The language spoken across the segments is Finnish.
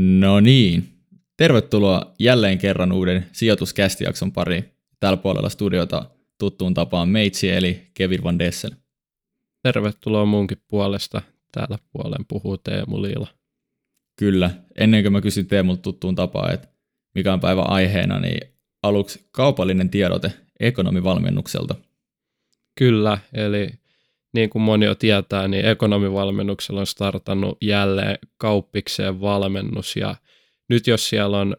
No niin, tervetuloa jälleen kerran uuden sijoituskästijakson pariin. Täällä puolella studiota tuttuun tapaan meitsi eli Kevin Van Dessel. Tervetuloa munkin puolesta. Täällä puolen puhuu Teemu Liila. Kyllä. Ennen kuin mä kysyn Teemulta tuttuun tapaan, että mikä on päivän aiheena, niin aluksi kaupallinen tiedote ekonomivalmennukselta. Kyllä, eli niin kuin moni jo tietää, niin ekonomivalmennuksella on startannut jälleen kauppikseen valmennus ja nyt jos siellä on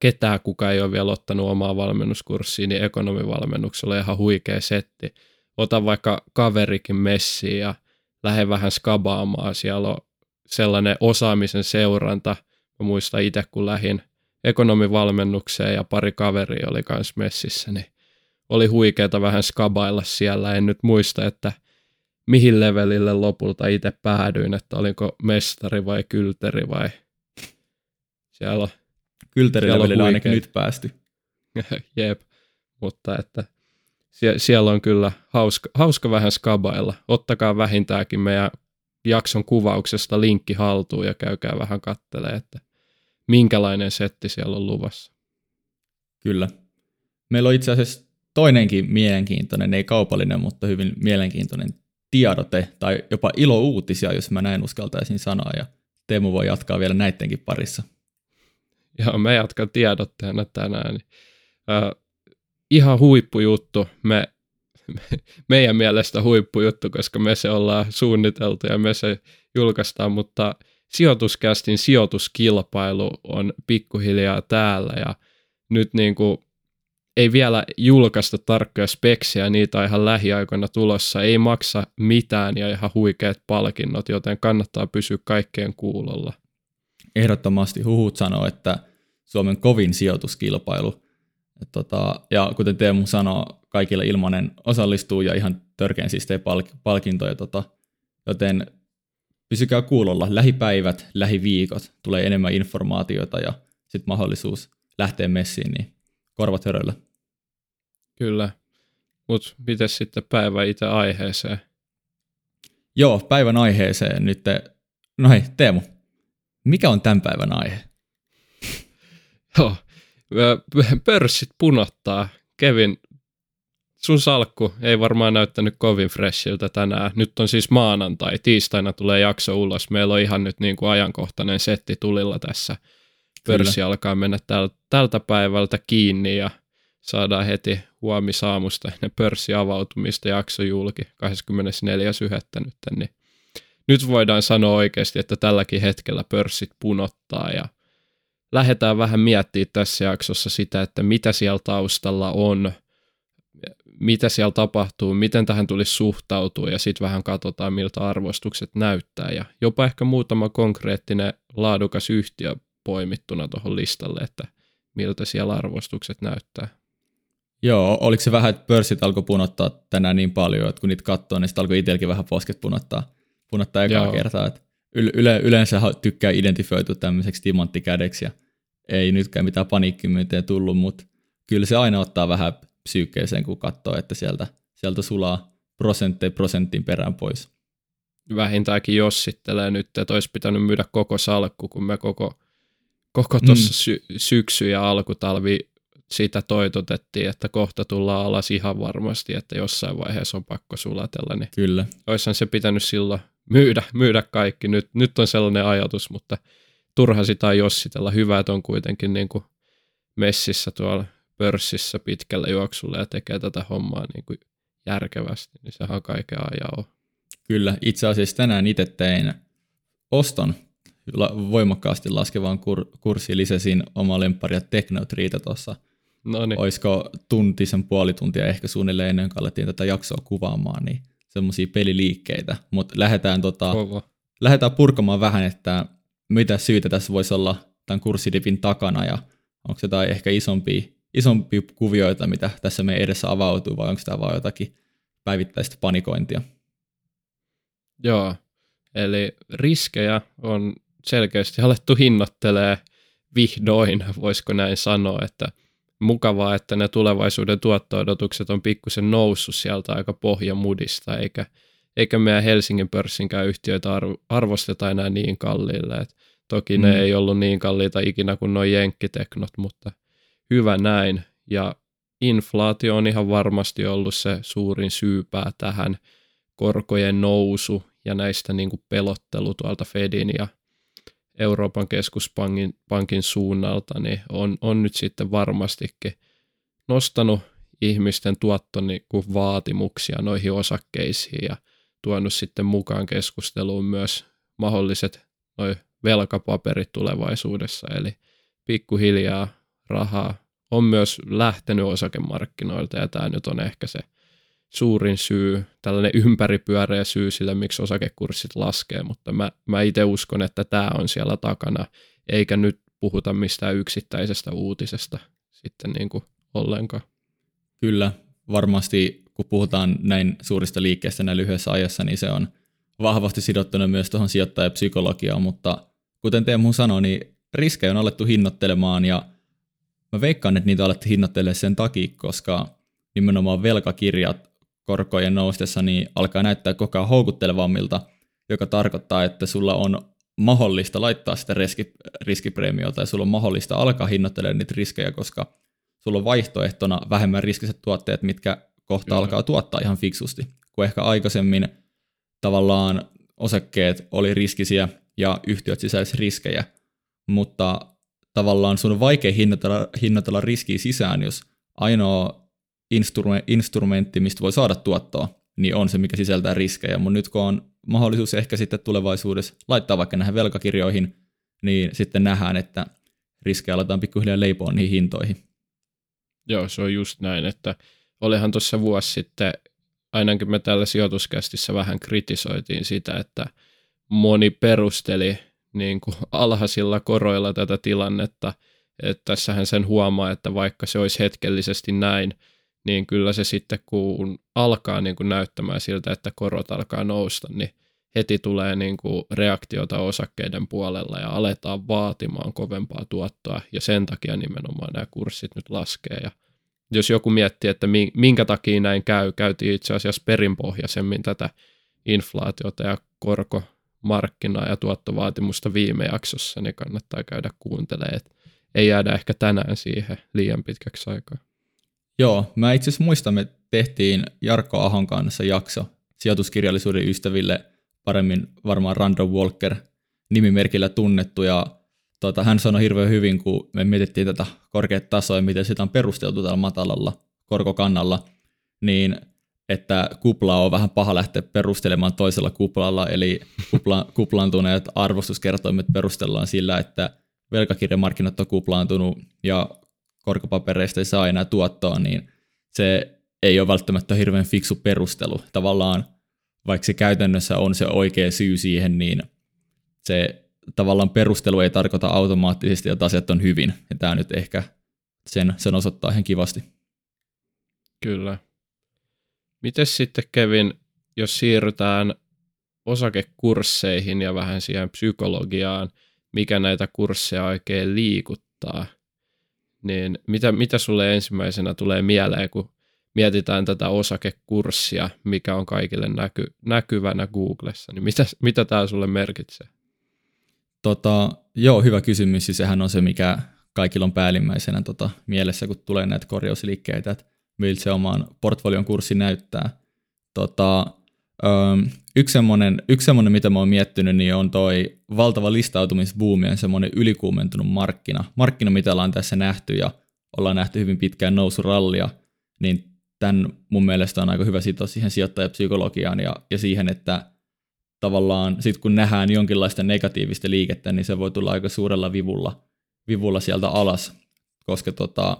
ketään, kuka ei ole vielä ottanut omaa valmennuskurssia, niin ekonomivalmennuksella on ihan huikea setti. Ota vaikka kaverikin messiin ja lähde vähän skabaamaan. Siellä on sellainen osaamisen seuranta. Mä muistan itse, kun lähin ekonomivalmennukseen ja pari kaveri oli kanssa messissä, niin oli huikeeta vähän skabailla siellä. En nyt muista, että mihin levelille lopulta itse päädyin, että olinko mestari vai kylteri vai siellä Kylterilevelillä ainakin nyt päästy. Jep, mutta että sie- siellä on kyllä hauska, hauska vähän skabailla. Ottakaa vähintäänkin meidän jakson kuvauksesta linkki haltuun ja käykää vähän kattelee, että minkälainen setti siellä on luvassa. Kyllä. Meillä on itse asiassa toinenkin mielenkiintoinen, ei kaupallinen, mutta hyvin mielenkiintoinen tiedote tai jopa ilouutisia, jos mä näin uskaltaisin sanoa, ja Teemu voi jatkaa vielä näidenkin parissa. Joo, mä jatkan tiedotteena tänään. Uh, ihan huippujuttu. Me, me, meidän mielestä huippujuttu, koska me se ollaan suunniteltu ja me se julkaistaan, mutta sijoituskästin sijoituskilpailu on pikkuhiljaa täällä ja nyt niin kuin ei vielä julkaista tarkkoja speksiä, niitä on ihan lähiaikoina tulossa, ei maksa mitään ja ihan huikeat palkinnot, joten kannattaa pysyä kaikkeen kuulolla. Ehdottomasti huhut sanoo, että Suomen kovin sijoituskilpailu. Tota, ja kuten Teemu sanoo, kaikille ilmanen osallistuu ja ihan törkeän siistejä palk- palkintoja. Tota, joten pysykää kuulolla. Lähipäivät, lähiviikot tulee enemmän informaatiota ja sitten mahdollisuus lähteä messiin, niin korvat höröllä. Kyllä. Mutta miten sitten päivä itse aiheeseen? Joo, päivän aiheeseen nyt. No hei, Teemu, mikä on tämän päivän aihe? Joo, pörssit punottaa. Kevin, sun salkku ei varmaan näyttänyt kovin freshiltä tänään. Nyt on siis maanantai, tiistaina tulee jakso ulos. Meillä on ihan nyt niin kuin ajankohtainen setti tulilla tässä. Pörssi Kyllä. alkaa mennä täl, tältä päivältä kiinni ja saadaan heti huomisaamusta ennen pörssiavautumista jakso julki 24.1. nyt. Niin nyt voidaan sanoa oikeasti, että tälläkin hetkellä pörssit punottaa ja – lähdetään vähän miettimään tässä jaksossa sitä, että mitä siellä taustalla on, mitä siellä tapahtuu, miten tähän tulisi suhtautua ja sitten vähän katsotaan, miltä arvostukset näyttää ja jopa ehkä muutama konkreettinen laadukas yhtiö poimittuna tuohon listalle, että miltä siellä arvostukset näyttää. Joo, oliko se vähän, että pörssit alkoi punottaa tänään niin paljon, että kun niitä katsoo, niin sitten alkoi itselläkin vähän posket punottaa, punottaa ekaa Joo. kertaa. Että yle, yleensä tykkää identifioitua tämmöiseksi timanttikädeksi ja ei nytkään mitään paniikkimyyntiä tullut, mutta kyllä se aina ottaa vähän psyykkeeseen, kun katsoo, että sieltä, sieltä sulaa prosentteja prosentin perään pois. Vähintäänkin jossittelee nyt, että olisi pitänyt myydä koko salkku, kun me koko, koko tuossa mm. sy- syksy ja alkutalvi sitä toitotettiin, että kohta tullaan alas ihan varmasti, että jossain vaiheessa on pakko sulatella. Niin Kyllä. Olisihan se pitänyt silloin myydä, myydä kaikki. Nyt, nyt on sellainen ajatus, mutta – turha sitä jossitella. Hyvä, että on kuitenkin niin kuin messissä tuolla pörssissä pitkällä juoksulla ja tekee tätä hommaa niin kuin järkevästi, niin sehän on kaiken ajan Kyllä, itse asiassa tänään itse tein oston voimakkaasti laskevaan kur- kurssiin lisäsin oma lemppari ja Technotriita tuossa. Noniin. Olisiko tuntisen puoli tuntia ehkä suunnilleen ennen kuin alettiin tätä jaksoa kuvaamaan, niin semmoisia peliliikkeitä. Mutta lähdetään, tota, lähdetään purkamaan vähän, että mitä syytä tässä voisi olla tämän kurssidipin takana ja onko jotain ehkä isompia, isompia kuvioita, mitä tässä meidän edessä avautuu vai onko tämä vain jotakin päivittäistä panikointia? Joo, eli riskejä on selkeästi alettu hinnoittelee vihdoin, voisiko näin sanoa, että mukavaa, että ne tulevaisuuden tuotto-odotukset on pikkusen noussut sieltä aika pohjamudista, eikä, eikä meidän Helsingin pörssinkään yhtiöitä arvosteta enää niin kalliille. Et Toki mm. ne ei ollut niin kalliita ikinä kuin nuo jenkkiteknot, mutta hyvä näin. Ja inflaatio on ihan varmasti ollut se suurin syypää tähän korkojen nousu ja näistä niin kuin pelottelu tuolta Fedin ja Euroopan keskuspankin pankin suunnalta, niin on, on nyt sitten varmastikin nostanut ihmisten tuottovaatimuksia noihin osakkeisiin ja tuonut sitten mukaan keskusteluun myös mahdolliset noi velkapaperit tulevaisuudessa, eli pikkuhiljaa rahaa on myös lähtenyt osakemarkkinoilta ja tämä nyt on ehkä se suurin syy, tällainen ympäripyöreä syy sille, miksi osakekurssit laskee, mutta mä, mä itse uskon, että tämä on siellä takana, eikä nyt puhuta mistään yksittäisestä uutisesta sitten niin kuin ollenkaan. Kyllä, varmasti kun puhutaan näin suurista liikkeistä näin lyhyessä ajassa, niin se on vahvasti sidottuna myös tuohon sijoittajapsykologiaan, mutta kuten Teemu sanoi, niin riskejä on alettu hinnoittelemaan ja mä veikkaan, että niitä alettu hinnoittelemaan sen takia, koska nimenomaan velkakirjat korkojen noustessa niin alkaa näyttää koko ajan houkuttelevammilta, joka tarkoittaa, että sulla on mahdollista laittaa sitä riski, riskipreemiota ja sulla on mahdollista alkaa hinnoittelemaan niitä riskejä, koska sulla on vaihtoehtona vähemmän riskiset tuotteet, mitkä kohta Kyllä. alkaa tuottaa ihan fiksusti, kun ehkä aikaisemmin tavallaan osakkeet oli riskisiä ja yhtiöt sisälsi riskejä, mutta tavallaan sun on vaikea hinnoitella, hinnoitella riskiä sisään, jos ainoa instrumentti, mistä voi saada tuottoa, niin on se, mikä sisältää riskejä. Mutta nyt kun on mahdollisuus ehkä sitten tulevaisuudessa laittaa vaikka näihin velkakirjoihin, niin sitten nähdään, että riskejä aletaan pikkuhiljaa leipoa niihin hintoihin. Joo, se on just näin, että olihan tuossa vuosi sitten, ainakin me täällä sijoituskästissä vähän kritisoitiin sitä, että moni perusteli niin kuin alhaisilla koroilla tätä tilannetta, että tässähän sen huomaa, että vaikka se olisi hetkellisesti näin, niin kyllä se sitten kun alkaa niin kuin näyttämään siltä, että korot alkaa nousta, niin heti tulee niin kuin reaktiota osakkeiden puolella ja aletaan vaatimaan kovempaa tuottoa. Ja sen takia nimenomaan nämä kurssit nyt laskee. Ja jos joku miettii, että minkä takia näin käy, käytiin itse asiassa perinpohjaisemmin tätä inflaatiota ja korkomarkkinaa ja tuottovaatimusta viime jaksossa, niin kannattaa käydä kuuntelemaan, että ei jäädä ehkä tänään siihen liian pitkäksi aikaa. Joo, mä itse asiassa muistan, me tehtiin Jarkko Ahon kanssa jakso sijoituskirjallisuuden ystäville, paremmin varmaan Random Walker nimimerkillä tunnettu, ja tota, hän sanoi hirveän hyvin, kun me mietittiin tätä korkeat tasoa miten sitä on perusteltu tällä matalalla korkokannalla, niin että kuplaa on vähän paha lähteä perustelemaan toisella kuplalla, eli kupla, kuplaantuneet arvostuskertoimet perustellaan sillä, että velkakirjamarkkinat on kuplaantunut ja korkopapereista ei saa enää tuottoa, niin se ei ole välttämättä hirveän fiksu perustelu. Tavallaan vaikka se käytännössä on se oikea syy siihen, niin se tavallaan perustelu ei tarkoita automaattisesti, että asiat on hyvin. Ja tämä nyt ehkä sen, sen osoittaa ihan kivasti. Kyllä. Miten sitten Kevin, jos siirrytään osakekursseihin ja vähän siihen psykologiaan, mikä näitä kursseja oikein liikuttaa – niin mitä, mitä sulle ensimmäisenä tulee mieleen, kun mietitään tätä osakekurssia, mikä on kaikille näky, näkyvänä Googlessa, niin mitä, mitä tämä sulle merkitsee? Tota, joo, hyvä kysymys. Siis sehän on se, mikä kaikilla on päällimmäisenä tota, mielessä, kun tulee näitä korjausliikkeitä, että miltä se oman portfolion kurssi näyttää. Tota, yksi semmoinen, yksi semmoinen, mitä mä oon miettinyt, niin on toi valtava listautumisbuumi ja semmoinen ylikuumentunut markkina. Markkina, mitä ollaan tässä nähty ja ollaan nähty hyvin pitkään nousurallia, niin tämän mun mielestä on aika hyvä sitoa siihen sijoittajapsykologiaan ja, ja siihen, että tavallaan sit kun nähdään jonkinlaista negatiivista liikettä, niin se voi tulla aika suurella vivulla, vivulla sieltä alas, koska tota,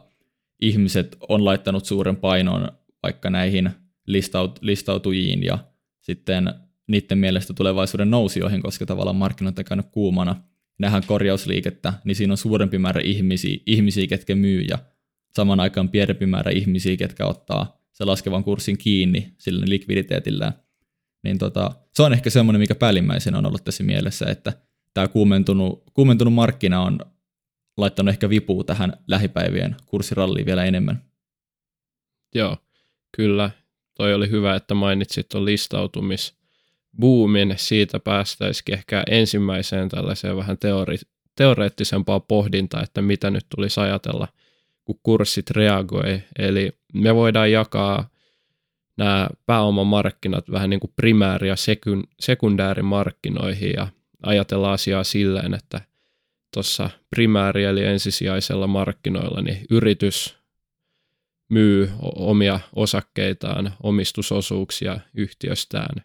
ihmiset on laittanut suuren painon vaikka näihin listaut, listautujiin ja sitten niiden mielestä tulevaisuuden nousijoihin, koska tavallaan markkinat on käynyt kuumana, nähdään korjausliikettä, niin siinä on suurempi määrä ihmisiä, ihmisiä ketkä myy ja saman aikaan pienempi määrä ihmisiä, ketkä ottaa se laskevan kurssin kiinni sillä likviditeetillä. Niin tota, se on ehkä semmoinen, mikä päällimmäisenä on ollut tässä mielessä, että tämä kuumentunut, kuumentunut markkina on laittanut ehkä vipua tähän lähipäivien kurssiralliin vielä enemmän. Joo, kyllä toi oli hyvä, että mainitsit tuon listautumis boomin, siitä päästäisikin ehkä ensimmäiseen tällaiseen vähän teori- teoreettisempaa pohdintaa, että mitä nyt tulisi ajatella, kun kurssit reagoi. Eli me voidaan jakaa nämä pääomamarkkinat vähän niin kuin primääri- ja sekun- sekundäärimarkkinoihin ja ajatella asiaa silleen, että tuossa primääri- eli ensisijaisella markkinoilla niin yritys myy omia osakkeitaan, omistusosuuksia yhtiöstään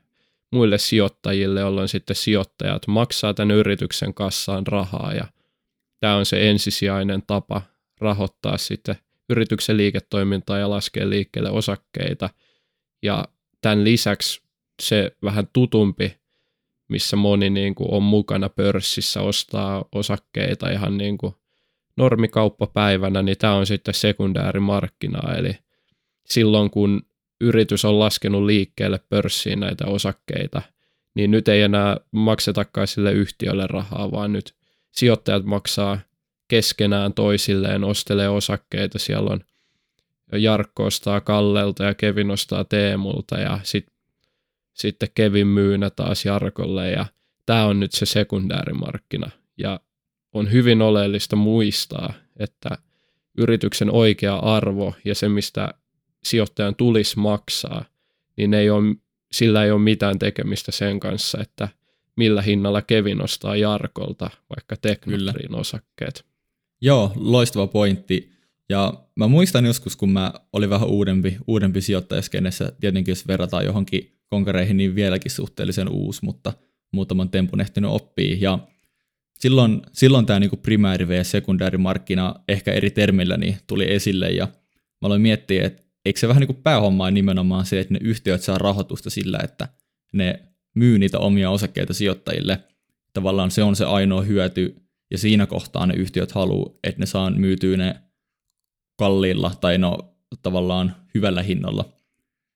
muille sijoittajille, jolloin sitten sijoittajat maksaa tämän yrityksen kassaan rahaa ja tämä on se ensisijainen tapa rahoittaa sitten yrityksen liiketoimintaa ja laskea liikkeelle osakkeita. Ja tämän lisäksi se vähän tutumpi, missä moni niin kuin on mukana pörssissä, ostaa osakkeita ihan niin kuin normikauppapäivänä, niin tämä on sitten sekundäärimarkkina, eli silloin kun yritys on laskenut liikkeelle pörssiin näitä osakkeita, niin nyt ei enää maksetakaan sille yhtiölle rahaa, vaan nyt sijoittajat maksaa keskenään toisilleen, ostelee osakkeita, siellä on Jarkko ostaa Kallelta ja Kevin ostaa Teemulta ja sit, sitten Kevin myynä taas Jarkolle. Ja tämä on nyt se sekundäärimarkkina ja on hyvin oleellista muistaa, että yrityksen oikea arvo ja se, mistä sijoittajan tulisi maksaa, niin ei ole, sillä ei ole mitään tekemistä sen kanssa, että millä hinnalla Kevin ostaa Jarkolta vaikka Teknotriin osakkeet. Joo, loistava pointti. Ja mä muistan joskus, kun mä olin vähän uudempi, uudempi sijoittajaskenessä, tietenkin jos verrataan johonkin konkareihin, niin vieläkin suhteellisen uusi, mutta muutaman tempun ehtinyt oppii. Ja silloin, silloin tämä niinku primääri- ja sekundäärimarkkina ehkä eri termillä niin tuli esille, ja mä aloin miettiä, että eikö se vähän niin kuin päähommaa nimenomaan se, että ne yhtiöt saa rahoitusta sillä, että ne myy niitä omia osakkeita sijoittajille. Tavallaan se on se ainoa hyöty, ja siinä kohtaa ne yhtiöt haluaa, että ne saa myytyä ne kalliilla tai no tavallaan hyvällä hinnalla.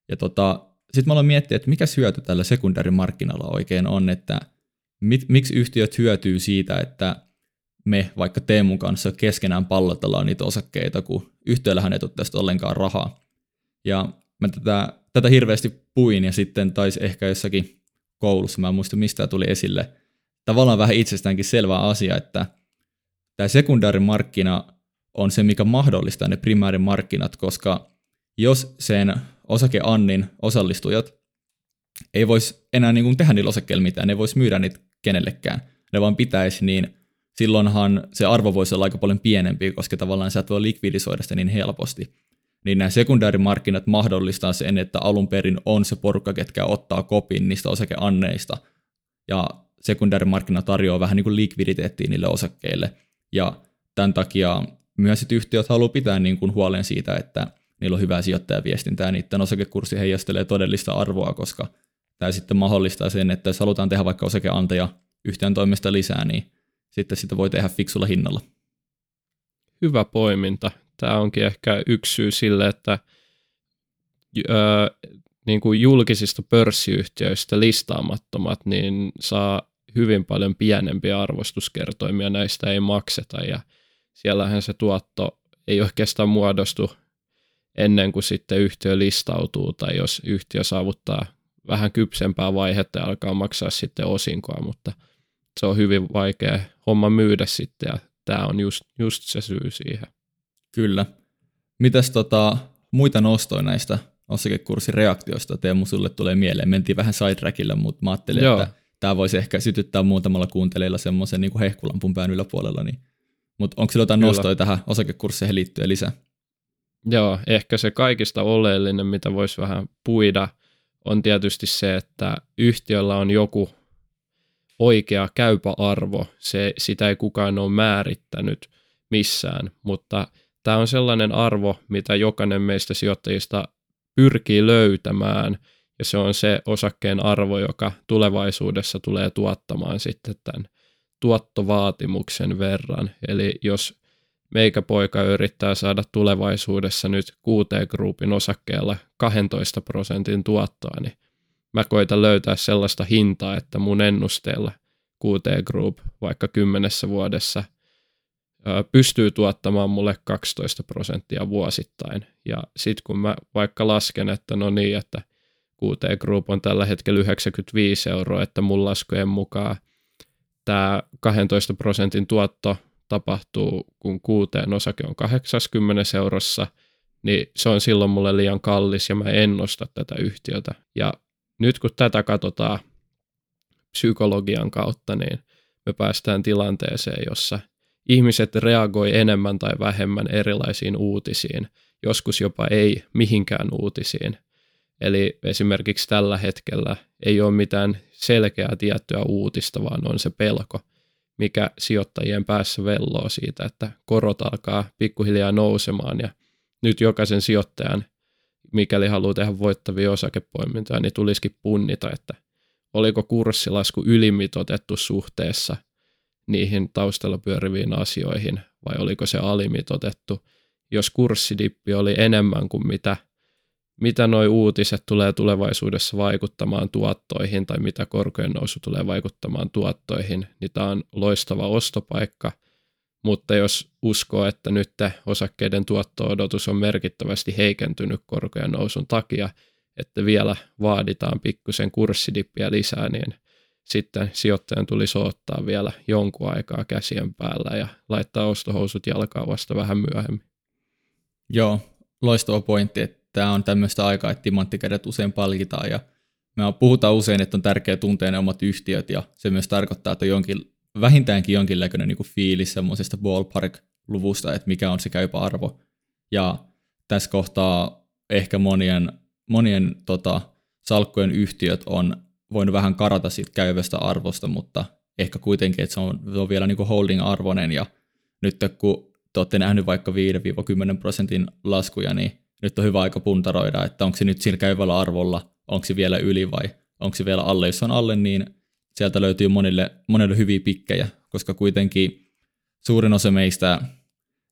Ja tota, sitten mä aloin miettiä, että mikä hyöty tällä sekundäärimarkkinalla oikein on, että mit, miksi yhtiöt hyötyy siitä, että me vaikka Teemun kanssa keskenään pallotellaan niitä osakkeita, kun yhtiöllähän ei tule tästä ollenkaan rahaa. Ja mä tätä, tätä hirveästi puin ja sitten taisi ehkä jossakin koulussa, mä en muista mistä tuli esille, tavallaan vähän itsestäänkin selvä asia, että tämä sekundäärimarkkina on se, mikä mahdollistaa ne primäärimarkkinat, koska jos sen osakeannin osallistujat ei voisi enää niin kuin tehdä niillä osakkeilla mitään, ne voisi myydä niitä kenellekään, ne vaan pitäisi, niin silloinhan se arvo voisi olla aika paljon pienempi, koska tavallaan sä et voi likvidisoida sitä niin helposti. Niin nämä sekundäärimarkkinat mahdollistaa sen, että alun perin on se porukka, ketkä ottaa kopin niistä osakeanneista, ja sekundäärimarkkina tarjoaa vähän niin kuin likviditeettiä niille osakkeille, ja tämän takia myös yhtiöt haluaa pitää niin kuin huolen siitä, että niillä on hyvää sijoittajaviestintää, ja niiden osakekurssi heijastelee todellista arvoa, koska tämä sitten mahdollistaa sen, että jos halutaan tehdä vaikka osakeanteja yhtiön toimesta lisää, niin sitten sitä voi tehdä fiksulla hinnalla. Hyvä poiminta tämä onkin ehkä yksi syy sille, että öö, niin kuin julkisista pörssiyhtiöistä listaamattomat niin saa hyvin paljon pienempiä arvostuskertoimia, näistä ei makseta ja siellähän se tuotto ei oikeastaan muodostu ennen kuin sitten yhtiö listautuu tai jos yhtiö saavuttaa vähän kypsempää vaihetta ja alkaa maksaa sitten osinkoa, mutta se on hyvin vaikea homma myydä sitten ja tämä on just, just se syy siihen. Kyllä. Mitäs tota, muita nostoja näistä osakekurssin reaktioista Teemu sulle tulee mieleen? Mentiin vähän sidetrackille, mutta mä ajattelin, Joo. että tämä voisi ehkä sytyttää muutamalla kuuntelijalla semmoisen niin hehkulampun pään yläpuolella. Niin. Mutta onko sillä jotain Kyllä. nostoja tähän osakekursseihin liittyen lisää? Joo, ehkä se kaikista oleellinen, mitä voisi vähän puida, on tietysti se, että yhtiöllä on joku oikea käypä arvo. Se, sitä ei kukaan ole määrittänyt missään, mutta Tämä on sellainen arvo, mitä jokainen meistä sijoittajista pyrkii löytämään, ja se on se osakkeen arvo, joka tulevaisuudessa tulee tuottamaan sitten tämän tuottovaatimuksen verran. Eli jos meikä poika yrittää saada tulevaisuudessa nyt QT Groupin osakkeella 12 prosentin tuottoa, niin mä koitan löytää sellaista hintaa, että mun ennusteella QT Group vaikka kymmenessä vuodessa – pystyy tuottamaan mulle 12 prosenttia vuosittain. Ja sitten kun mä vaikka lasken, että no niin, että QT Group on tällä hetkellä 95 euroa, että mun laskujen mukaan tämä 12 prosentin tuotto tapahtuu, kun QT osake on 80 eurossa, niin se on silloin mulle liian kallis ja mä en nosta tätä yhtiötä. Ja nyt kun tätä katsotaan psykologian kautta, niin me päästään tilanteeseen, jossa ihmiset reagoi enemmän tai vähemmän erilaisiin uutisiin, joskus jopa ei mihinkään uutisiin. Eli esimerkiksi tällä hetkellä ei ole mitään selkeää tiettyä uutista, vaan on se pelko, mikä sijoittajien päässä velloo siitä, että korot alkaa pikkuhiljaa nousemaan ja nyt jokaisen sijoittajan, mikäli haluaa tehdä voittavia osakepoimintoja, niin tulisikin punnita, että oliko kurssilasku ylimitotettu suhteessa niihin taustalla pyöriviin asioihin vai oliko se alimitotettu. Jos kurssidippi oli enemmän kuin mitä, mitä nuo uutiset tulee tulevaisuudessa vaikuttamaan tuottoihin tai mitä korkojen nousu tulee vaikuttamaan tuottoihin, niin tämä on loistava ostopaikka. Mutta jos uskoo, että nyt osakkeiden tuotto-odotus on merkittävästi heikentynyt korkojen nousun takia, että vielä vaaditaan pikkusen kurssidippiä lisää, niin sitten sijoittajan tulisi ottaa vielä jonkun aikaa käsien päällä ja laittaa ostohousut jalkaan vasta vähän myöhemmin. Joo, loistava pointti, että tämä on tämmöistä aikaa, että timanttikädet usein palkitaan ja me puhutaan usein, että on tärkeää tuntea ne omat yhtiöt ja se myös tarkoittaa, että jonkin, vähintäänkin jonkinlainen niin fiilis semmoisesta ballpark-luvusta, että mikä on se käypä arvo. Ja tässä kohtaa ehkä monien monien tota, salkkujen yhtiöt on voinut vähän karata siitä käyvästä arvosta, mutta ehkä kuitenkin, että se on, se on vielä niin holding-arvoinen ja nyt kun te olette nähneet vaikka 5-10 prosentin laskuja, niin nyt on hyvä aika puntaroida, että onko se nyt sillä käyvällä arvolla, onko se vielä yli vai onko se vielä alle. Jos on alle, niin sieltä löytyy monille, monille hyviä pikkejä, koska kuitenkin suurin osa meistä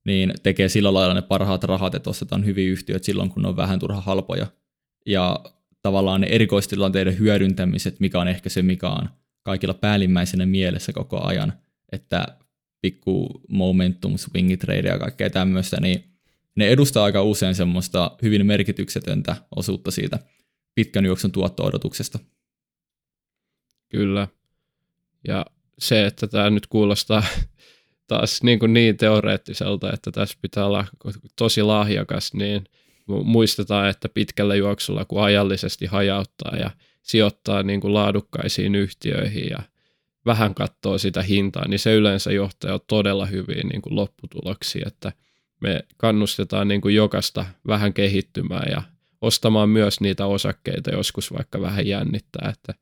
niin tekee sillä lailla ne parhaat rahat, että ostetaan hyviä yhtiöitä silloin, kun ne on vähän turha halpoja ja tavallaan ne erikoistilanteiden hyödyntämiset, mikä on ehkä se, mikä on kaikilla päällimmäisenä mielessä koko ajan, että pikku momentum, swing trade ja kaikkea tämmöistä, niin ne edustaa aika usein semmoista hyvin merkityksetöntä osuutta siitä pitkän juoksun tuotto-odotuksesta. Kyllä. Ja se, että tämä nyt kuulostaa taas niin, kuin niin teoreettiselta, että tässä pitää olla tosi lahjakas, niin – muistetaan, että pitkällä juoksulla, kun ajallisesti hajauttaa ja sijoittaa niin kuin laadukkaisiin yhtiöihin ja vähän katsoo sitä hintaa, niin se yleensä johtaa todella hyviin niin kuin lopputuloksiin, että me kannustetaan niin kuin jokaista vähän kehittymään ja ostamaan myös niitä osakkeita joskus vaikka vähän jännittää, että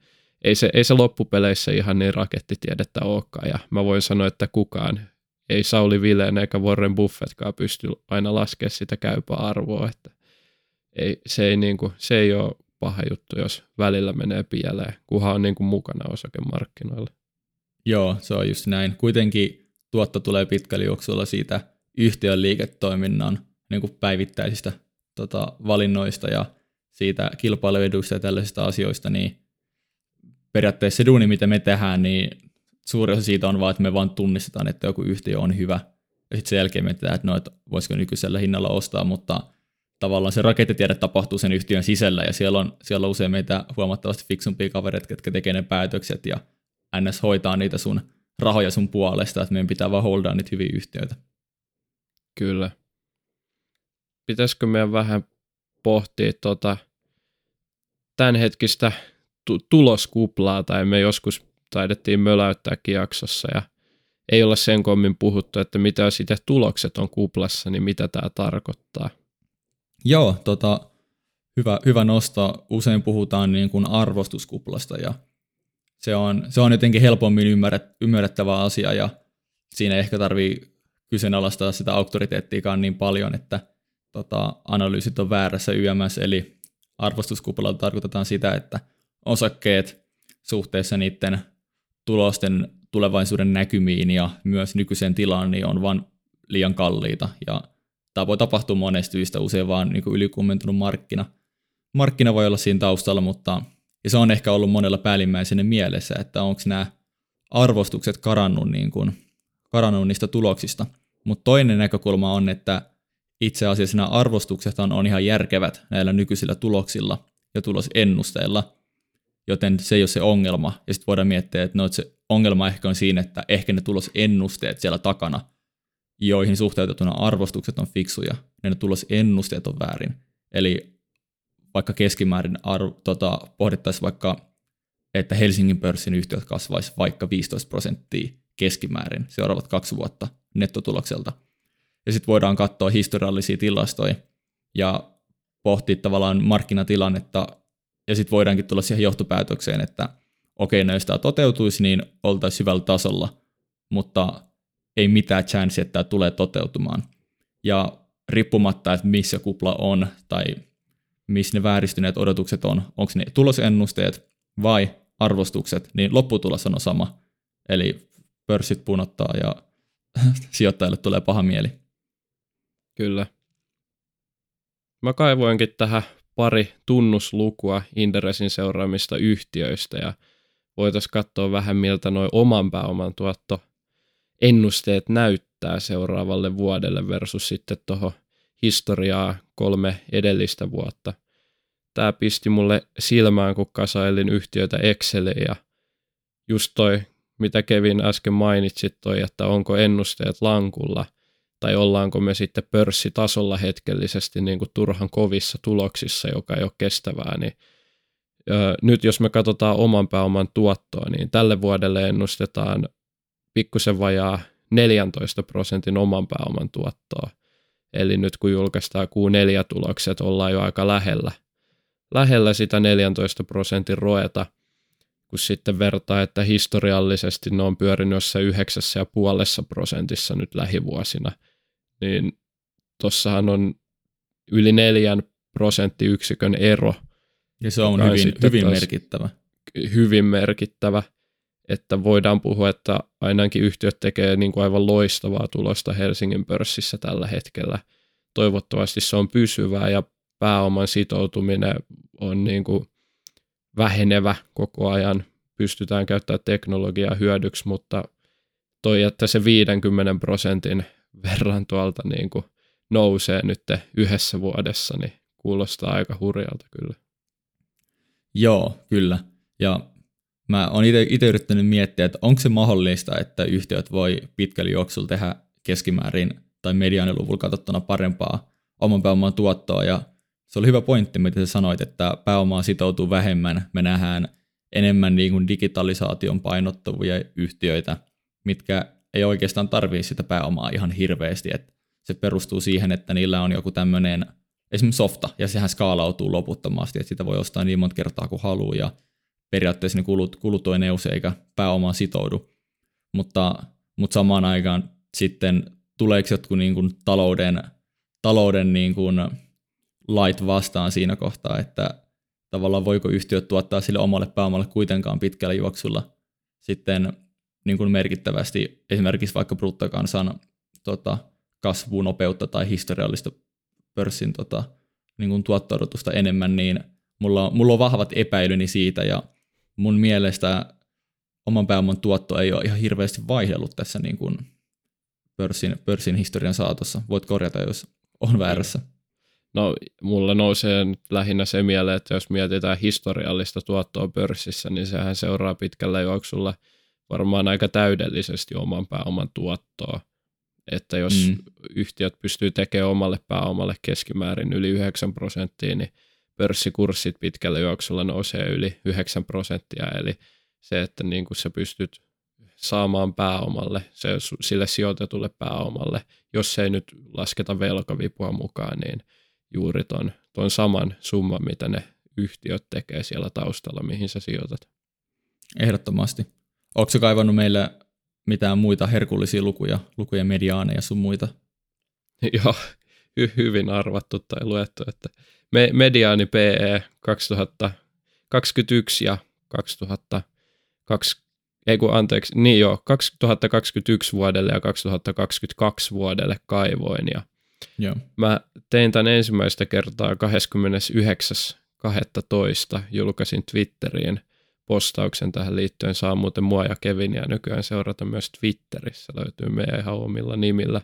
ei se, ei se loppupeleissä ihan niin rakettitiedettä olekaan ja mä voin sanoa, että kukaan ei Sauli Vileen eikä Warren Buffettkaan pysty aina laskemaan sitä käypää arvoa, että ei, se, ei niinku, se ei ole paha juttu, jos välillä menee pieleen, kunhan on niinku mukana osakemarkkinoilla. Joo, se on just näin. Kuitenkin tuotto tulee pitkällä juoksulla siitä yhtiön liiketoiminnan niin kuin päivittäisistä tota, valinnoista ja siitä kilpailuedusta ja tällaisista asioista, niin periaatteessa se duuni, mitä me tehdään, niin suuri osa siitä on vaan, että me vaan tunnistetaan, että joku yhtiö on hyvä. Ja sitten sen jälkeen mietitään, että, no, että voisiko nykyisellä hinnalla ostaa, mutta tavallaan se rakettitiede tapahtuu sen yhtiön sisällä ja siellä on, siellä on usein meitä huomattavasti fiksumpia kavereita, jotka tekee ne päätökset ja NS hoitaa niitä sun rahoja sun puolesta, että meidän pitää vaan holdaa niitä hyviä yhtiöitä. Kyllä. Pitäisikö meidän vähän pohtia tuota tämänhetkistä tu- tuloskuplaa, tai me joskus taidettiin möläyttääkin jaksossa, ja ei olla sen kommin puhuttu, että mitä sitten tulokset on kuplassa, niin mitä tämä tarkoittaa. Joo, tota, hyvä, hyvä nosto. Usein puhutaan niin kuin arvostuskuplasta ja se on, se on jotenkin helpommin ymmärret, ymmärrettävä asia ja siinä ehkä tarvii kyseenalaistaa sitä auktoriteettiakaan niin paljon, että tota, analyysit on väärässä YMS, eli arvostuskuplalla tarkoitetaan sitä, että osakkeet suhteessa niiden tulosten tulevaisuuden näkymiin ja myös nykyiseen tilaan niin on vain liian kalliita ja Tämä voi tapahtua monesta syystä, usein vaan niin ylikummentunut markkina. Markkina voi olla siinä taustalla, mutta ja se on ehkä ollut monella päällimmäisenä mielessä, että onko nämä arvostukset karannut, niin kuin, karannut niistä tuloksista. Mutta toinen näkökulma on, että itse asiassa nämä arvostukset on ihan järkevät näillä nykyisillä tuloksilla, ja tulosennusteella, joten se ei ole se ongelma. Ja sitten voidaan miettiä, että, no, että se ongelma ehkä on siinä, että ehkä ne tulosennusteet siellä takana, joihin suhteutetuna arvostukset on fiksuja, ne tulosennusteet on väärin. Eli vaikka keskimäärin arv, tota, pohdittaisiin vaikka, että Helsingin pörssin yhtiöt kasvaisi vaikka 15 prosenttia keskimäärin seuraavat kaksi vuotta nettotulokselta. Ja sitten voidaan katsoa historiallisia tilastoja ja pohtia tavallaan markkinatilannetta, ja sitten voidaankin tulla siihen johtopäätökseen, että okei, no jos tämä toteutuisi, niin oltaisiin hyvällä tasolla, mutta ei mitään chance, että tämä tulee toteutumaan. Ja riippumatta, että missä kupla on tai missä ne vääristyneet odotukset on, onko ne tulosennusteet vai arvostukset, niin lopputulos on sama. Eli pörssit punottaa ja sijoittajille tulee paha mieli. Kyllä. Mä kaivoinkin tähän pari tunnuslukua Inderesin seuraamista yhtiöistä ja voitaisiin katsoa vähän miltä noin oman pääoman tuotto ennusteet näyttää seuraavalle vuodelle versus sitten tuohon historiaa kolme edellistä vuotta. Tämä pisti mulle silmään, kun kasailin yhtiöitä Exceliin ja just toi, mitä Kevin äsken mainitsit toi, että onko ennusteet lankulla tai ollaanko me sitten pörssitasolla hetkellisesti niin kuin turhan kovissa tuloksissa, joka ei ole kestävää, niin nyt jos me katsotaan oman pääoman tuottoa, niin tälle vuodelle ennustetaan pikkusen vajaa 14 prosentin oman pääoman tuottoa. Eli nyt kun julkaistaan Q4-tulokset, ollaan jo aika lähellä, lähellä sitä 14 prosentin roeta, kun sitten vertaa, että historiallisesti ne on pyörinyt jossain yhdeksässä ja puolessa prosentissa nyt lähivuosina, niin tossahan on yli neljän prosenttiyksikön ero – ja se on hyvin, hyvin merkittävä. Hyvin merkittävä, että voidaan puhua, että ainakin yhtiöt tekee niin kuin aivan loistavaa tulosta Helsingin pörssissä tällä hetkellä. Toivottavasti se on pysyvää ja pääoman sitoutuminen on niin kuin vähenevä koko ajan. Pystytään käyttämään teknologiaa hyödyksi, mutta toi, että se 50 prosentin verran tuolta niin kuin nousee nyt yhdessä vuodessa, niin kuulostaa aika hurjalta kyllä. Joo, kyllä. Ja mä oon itse yrittänyt miettiä, että onko se mahdollista, että yhtiöt voi pitkällä juoksulla tehdä keskimäärin tai mediaaniluvulla katsottuna parempaa oman pääoman tuottoa. Ja se oli hyvä pointti, mitä sä sanoit, että pääomaa sitoutuu vähemmän. Me nähdään enemmän niin kuin digitalisaation painottavia yhtiöitä, mitkä ei oikeastaan tarvii sitä pääomaa ihan hirveästi. Että se perustuu siihen, että niillä on joku tämmöinen – esimerkiksi softa, ja sehän skaalautuu loputtomasti, että sitä voi ostaa niin monta kertaa kuin haluaa, ja periaatteessa ne kulut, kulut on neuse eikä pääomaan sitoudu. Mutta, mutta samaan aikaan sitten tuleeko jotkut niin kuin talouden, talouden niin kuin lait vastaan siinä kohtaa, että tavallaan voiko yhtiöt tuottaa sille omalle pääomalle kuitenkaan pitkällä juoksulla sitten niin kuin merkittävästi esimerkiksi vaikka bruttokansan tota, kasvunopeutta tai historiallista pörssin tota, niin kuin tuotto enemmän, niin mulla on, mulla on vahvat epäilyni siitä ja mun mielestä oman pääoman tuotto ei ole ihan hirveästi vaihdellut tässä niin kuin pörssin, pörssin historian saatossa. Voit korjata, jos on väärässä. No, mulla nousee nyt lähinnä se mieleen, että jos mietitään historiallista tuottoa pörssissä, niin sehän seuraa pitkällä juoksulla varmaan aika täydellisesti oman pääoman tuottoa. Että jos mm. yhtiöt pystyy tekemään omalle pääomalle keskimäärin yli 9 prosenttia, niin pörssikurssit pitkällä juoksulla nousee yli 9 prosenttia. Eli se, että niin kuin sä pystyt saamaan pääomalle, se, sille sijoitetulle pääomalle, jos ei nyt lasketa velkavipua mukaan, niin juuri ton, ton saman summan, mitä ne yhtiöt tekee siellä taustalla, mihin sä sijoitat. Ehdottomasti. Onko se kaivannut meille mitään muita herkullisia lukuja, lukuja mediaaneja sun muita? Joo, hy- hyvin arvattu tai luettu, että me- mediaani PE 2021 ja 2002, ei kun anteeksi, niin joo, 2021 vuodelle ja 2022 vuodelle kaivoin ja Joo. Mä tein tämän ensimmäistä kertaa 29.12. julkaisin Twitteriin postauksen tähän liittyen. Saa muuten mua ja Kevinia nykyään seurata myös Twitterissä, löytyy meidän ihan omilla nimillä.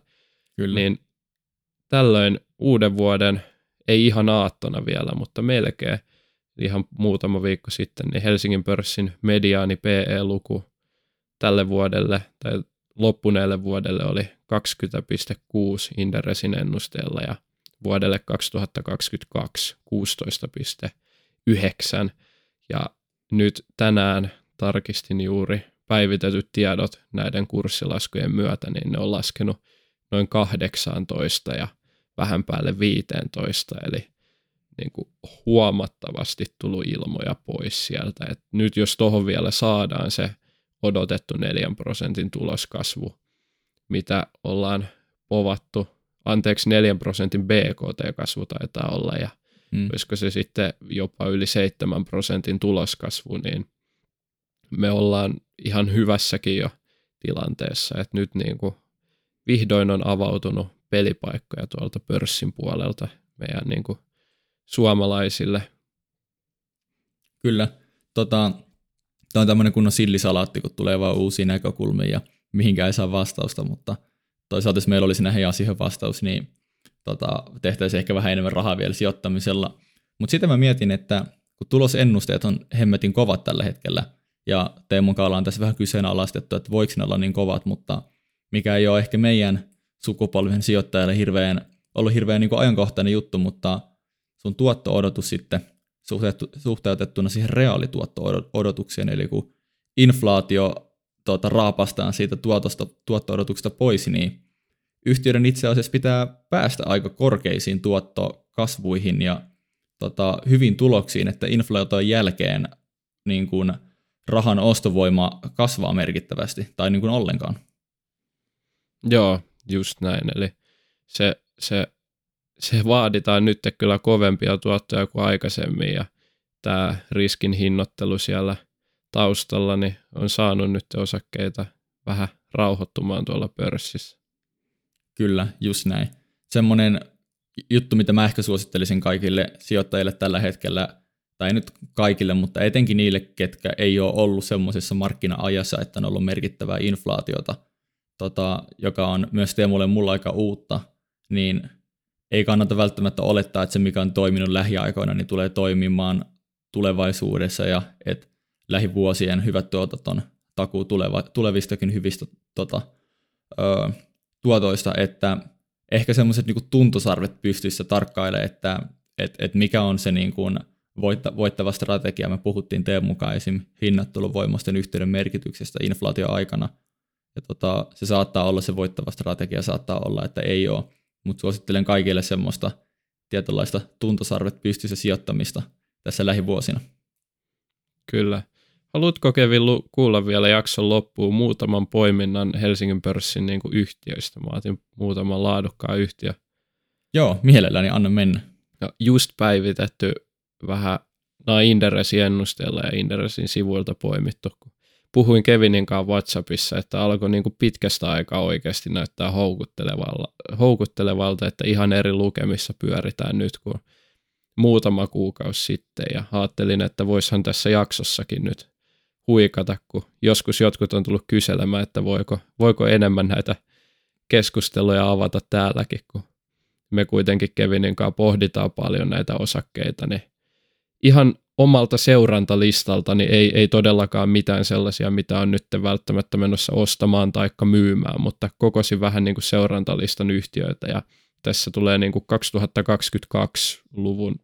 Kyllä. Niin tällöin uuden vuoden, ei ihan aattona vielä, mutta melkein ihan muutama viikko sitten, niin Helsingin pörssin mediaani PE-luku tälle vuodelle tai loppuneelle vuodelle oli 20,6 Inderesin ennusteella ja vuodelle 2022 16,9. Ja nyt tänään tarkistin juuri päivitetyt tiedot näiden kurssilaskujen myötä, niin ne on laskenut noin 18 ja vähän päälle 15, eli niin kuin huomattavasti tullut ilmoja pois sieltä. Et nyt jos tuohon vielä saadaan se odotettu 4 prosentin tuloskasvu, mitä ollaan povattu, anteeksi 4 prosentin BKT-kasvu taitaa olla, ja mm. olisiko se sitten jopa yli 7 prosentin tuloskasvu, niin me ollaan ihan hyvässäkin jo tilanteessa, että nyt niin kuin vihdoin on avautunut pelipaikkoja tuolta pörssin puolelta meidän niin kuin suomalaisille. Kyllä. Tota, tämä on tämmöinen kunnon sillisalaatti, kun tulee vaan uusia näkökulmia ja mihinkään ei saa vastausta, mutta toisaalta jos meillä olisi näihin asioihin vastaus, niin tota, tehtäisiin ehkä vähän enemmän rahaa vielä sijoittamisella. Mutta sitten mä mietin, että kun tulosennusteet on hemmetin kovat tällä hetkellä, ja Teemun kaala on tässä vähän kyseenalaistettu, että voiko ne olla niin kovat, mutta mikä ei ole ehkä meidän sukupolven sijoittajalle hirveän, ollut hirveän niin ajankohtainen juttu, mutta sun tuotto-odotus sitten suhteutettuna siihen reaalituotto-odotukseen, eli kun inflaatio tuota, raapastaan siitä tuotosta, tuotto-odotuksesta pois, niin yhtiöiden itse asiassa pitää päästä aika korkeisiin tuottokasvuihin ja tota, hyvin tuloksiin, että inflaation jälkeen niin kuin, rahan ostovoima kasvaa merkittävästi tai niin kuin ollenkaan. Joo, just näin. Eli se, se, se vaaditaan nyt kyllä kovempia tuottoja kuin aikaisemmin ja tämä riskin hinnoittelu siellä taustalla niin on saanut nyt osakkeita vähän rauhoittumaan tuolla pörssissä. Kyllä, just näin. Semmoinen juttu, mitä mä ehkä suosittelisin kaikille sijoittajille tällä hetkellä, tai nyt kaikille, mutta etenkin niille, ketkä ei ole ollut semmoisessa markkina-ajassa, että on ollut merkittävää inflaatiota, tota, joka on myös Teemulle mulla aika uutta, niin ei kannata välttämättä olettaa, että se mikä on toiminut lähiaikoina, niin tulee toimimaan tulevaisuudessa ja että lähivuosien hyvät tuotot on takuu tuleva, tulevistakin hyvistä tota, ö, tuotoista, että ehkä semmoiset niin tuntosarvet pystyssä tarkkailee, että et, et mikä on se niin kuin voitta, voittava strategia. Me puhuttiin Teemu mukaan esim. hinnoitteluvoimasten yhteyden merkityksestä inflaatioaikana. Ja tota, se saattaa olla se voittava strategia, saattaa olla, että ei ole. Mutta suosittelen kaikille semmoista tietynlaista tuntosarvet pystyssä sijoittamista tässä lähivuosina. Kyllä. Haluatko Kevin kuulla vielä jakson loppuun muutaman poiminnan Helsingin pörssin niin kuin yhtiöistä? Mä otin muutaman laadukkaan yhtiö. Joo, mielelläni anna mennä. Ja just päivitetty vähän nämä Inderesin ennusteella ja Inderesin sivuilta poimittu. Puhuin Kevinin kanssa WhatsAppissa, että alkoi niin kuin pitkästä aikaa oikeasti näyttää houkuttelevalta, houkuttelevalta, että ihan eri lukemissa pyöritään nyt kuin muutama kuukausi sitten. Ja ajattelin, että voishan tässä jaksossakin nyt huikata, kun joskus jotkut on tullut kyselemään, että voiko, voiko enemmän näitä keskusteluja avata täälläkin, kun me kuitenkin Kevinin kanssa pohditaan paljon näitä osakkeita, niin ihan omalta seurantalistaltani ei, ei todellakaan mitään sellaisia, mitä on nyt välttämättä menossa ostamaan tai myymään, mutta kokosin vähän niin kuin seurantalistan yhtiöitä. Ja tässä tulee niin kuin 2022 luvun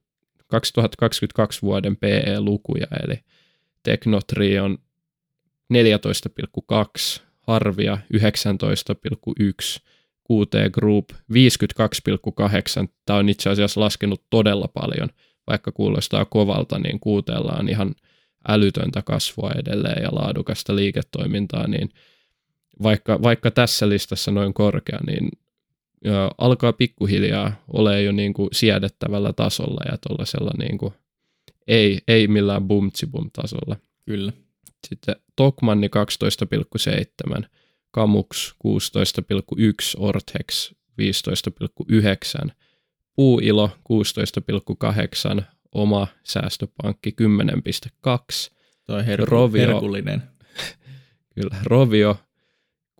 2022 vuoden PE-lukuja, eli Teknotri on 14,2, Harvia 19,1, QT Group 52,8. Tämä on itse asiassa laskenut todella paljon, vaikka kuulostaa kovalta, niin kuuteella on ihan älytöntä kasvua edelleen ja laadukasta liiketoimintaa, niin vaikka, vaikka tässä listassa noin korkea, niin alkaa pikkuhiljaa ole jo niin kuin siedettävällä tasolla ja tuollaisella niin kuin ei, ei millään bumtsibum tasolla. Kyllä. Sitten Tokmanni 12,7, Kamux 16,1, Ortex 15,9, Puuilo 16,8, oma säästöpankki 10,2. Toi her- Rovio, herkullinen. Kyllä, Rovio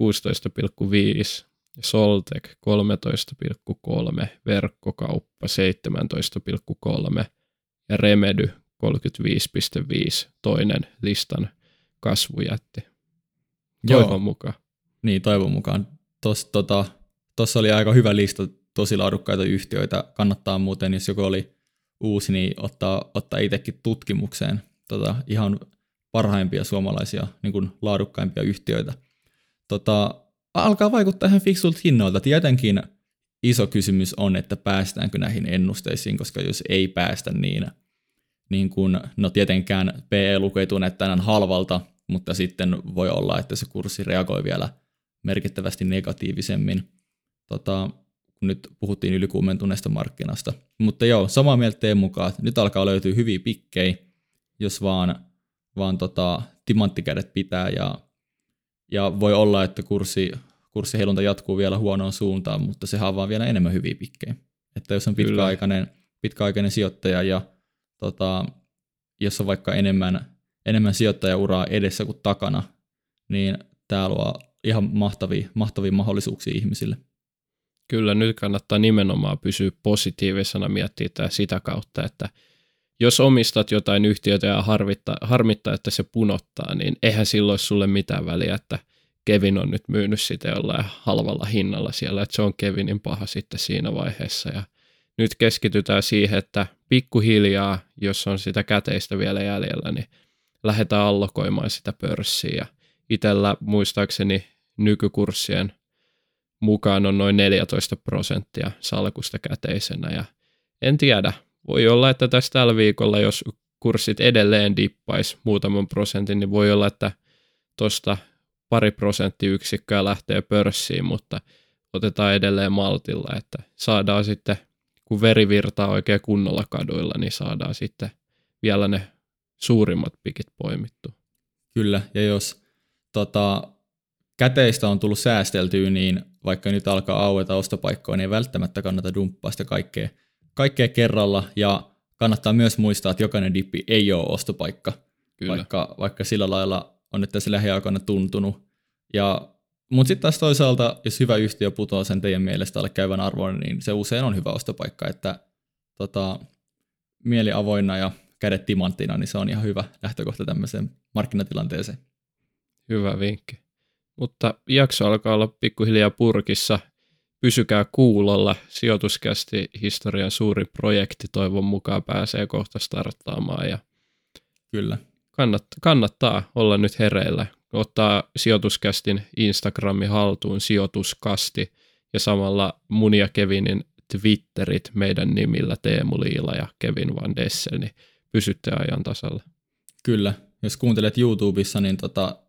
16,5, Soltek 13,3, verkkokauppa 17,3 ja Remedy 35,5 toinen listan kasvujätti. Toivon Joo. mukaan. Niin, toivon mukaan. Tuossa tota, oli aika hyvä lista tosi laadukkaita yhtiöitä. Kannattaa muuten, jos joku oli uusi, niin ottaa, ottaa itsekin tutkimukseen tota, ihan parhaimpia suomalaisia niin kuin laadukkaimpia yhtiöitä. Tota, alkaa vaikuttaa ihan fiksulta hinnoilta. Tietenkin iso kysymys on, että päästäänkö näihin ennusteisiin, koska jos ei päästä, niin, niin kun, no tietenkään PE-luku ei tunne tänään halvalta, mutta sitten voi olla, että se kurssi reagoi vielä merkittävästi negatiivisemmin, tota, kun nyt puhuttiin ylikuumentuneesta markkinasta. Mutta joo, samaa mieltä teen mukaan, että nyt alkaa löytyä hyviä pikkejä, jos vaan, vaan tota, timanttikädet pitää ja, ja voi olla, että kurssi, kurssiheilunta jatkuu vielä huonoon suuntaan, mutta se on vaan vielä enemmän hyviä pikkejä. Että jos on pitkäaikainen, pitkäaikainen sijoittaja ja tota, jos on vaikka enemmän, enemmän sijoittajauraa edessä kuin takana, niin tämä luo ihan mahtavia, mahtavia mahdollisuuksia ihmisille. Kyllä, nyt kannattaa nimenomaan pysyä positiivisena miettiä sitä kautta, että jos omistat jotain yhtiötä ja harmittaa, harmittaa, että se punottaa, niin eihän silloin sulle mitään väliä, että Kevin on nyt myynyt sitä jollain halvalla hinnalla siellä, että se on Kevinin paha sitten siinä vaiheessa. Ja nyt keskitytään siihen, että pikkuhiljaa, jos on sitä käteistä vielä jäljellä, niin lähdetään allokoimaan sitä pörssiä. Ja itsellä muistaakseni nykykurssien mukaan on noin 14 prosenttia salkusta käteisenä. Ja en tiedä, voi olla, että tässä tällä viikolla, jos kurssit edelleen dippaisi muutaman prosentin, niin voi olla, että tuosta pari prosenttiyksikköä lähtee pörssiin, mutta otetaan edelleen maltilla, että saadaan sitten, kun veri virtaa oikein kunnolla kaduilla, niin saadaan sitten vielä ne suurimmat pikit poimittu. Kyllä, ja jos tota, käteistä on tullut säästeltyä, niin vaikka nyt alkaa aueta ostopaikkoja, niin ei välttämättä kannata dumppaa sitä kaikkea, kaikkea kerralla, ja kannattaa myös muistaa, että jokainen dippi ei ole ostopaikka, Kyllä. Vaikka, vaikka sillä lailla on nyt tässä lähiaikoina tuntunut. Ja, mutta sitten taas toisaalta, jos hyvä yhtiö putoaa sen teidän mielestä alle käyvän arvon, niin se usein on hyvä ostopaikka, että tota, mieli avoinna ja kädet timanttina, niin se on ihan hyvä lähtökohta tämmöiseen markkinatilanteeseen. Hyvä vinkki. Mutta jakso alkaa olla pikkuhiljaa purkissa. Pysykää kuulolla. Sijoituskästi historian suuri projekti toivon mukaan pääsee kohta starttaamaan. Ja Kyllä. Kannattaa, kannattaa olla nyt hereillä. Ottaa sijoituskästin Instagrami haltuun sijoituskasti ja samalla mun ja Kevinin Twitterit meidän nimillä Teemu Liila ja Kevin Van Dessel, niin pysytte ajan tasalla. Kyllä, jos kuuntelet YouTubessa, niin tota,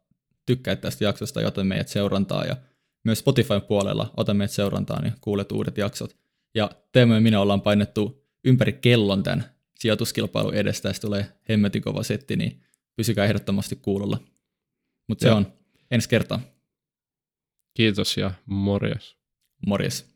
tykkäät tästä jaksosta ja ota meidät seurantaa ja myös Spotifyn puolella ota meidät seurantaa, niin kuulet uudet jaksot. Ja Teemu ja minä ollaan painettu ympäri kellon tämän sijoituskilpailun edestä, tulee hemmetin kova setti, niin pysykää ehdottomasti kuulolla. Mutta se on ensi kertaa. Kiitos ja morjes. Morjes.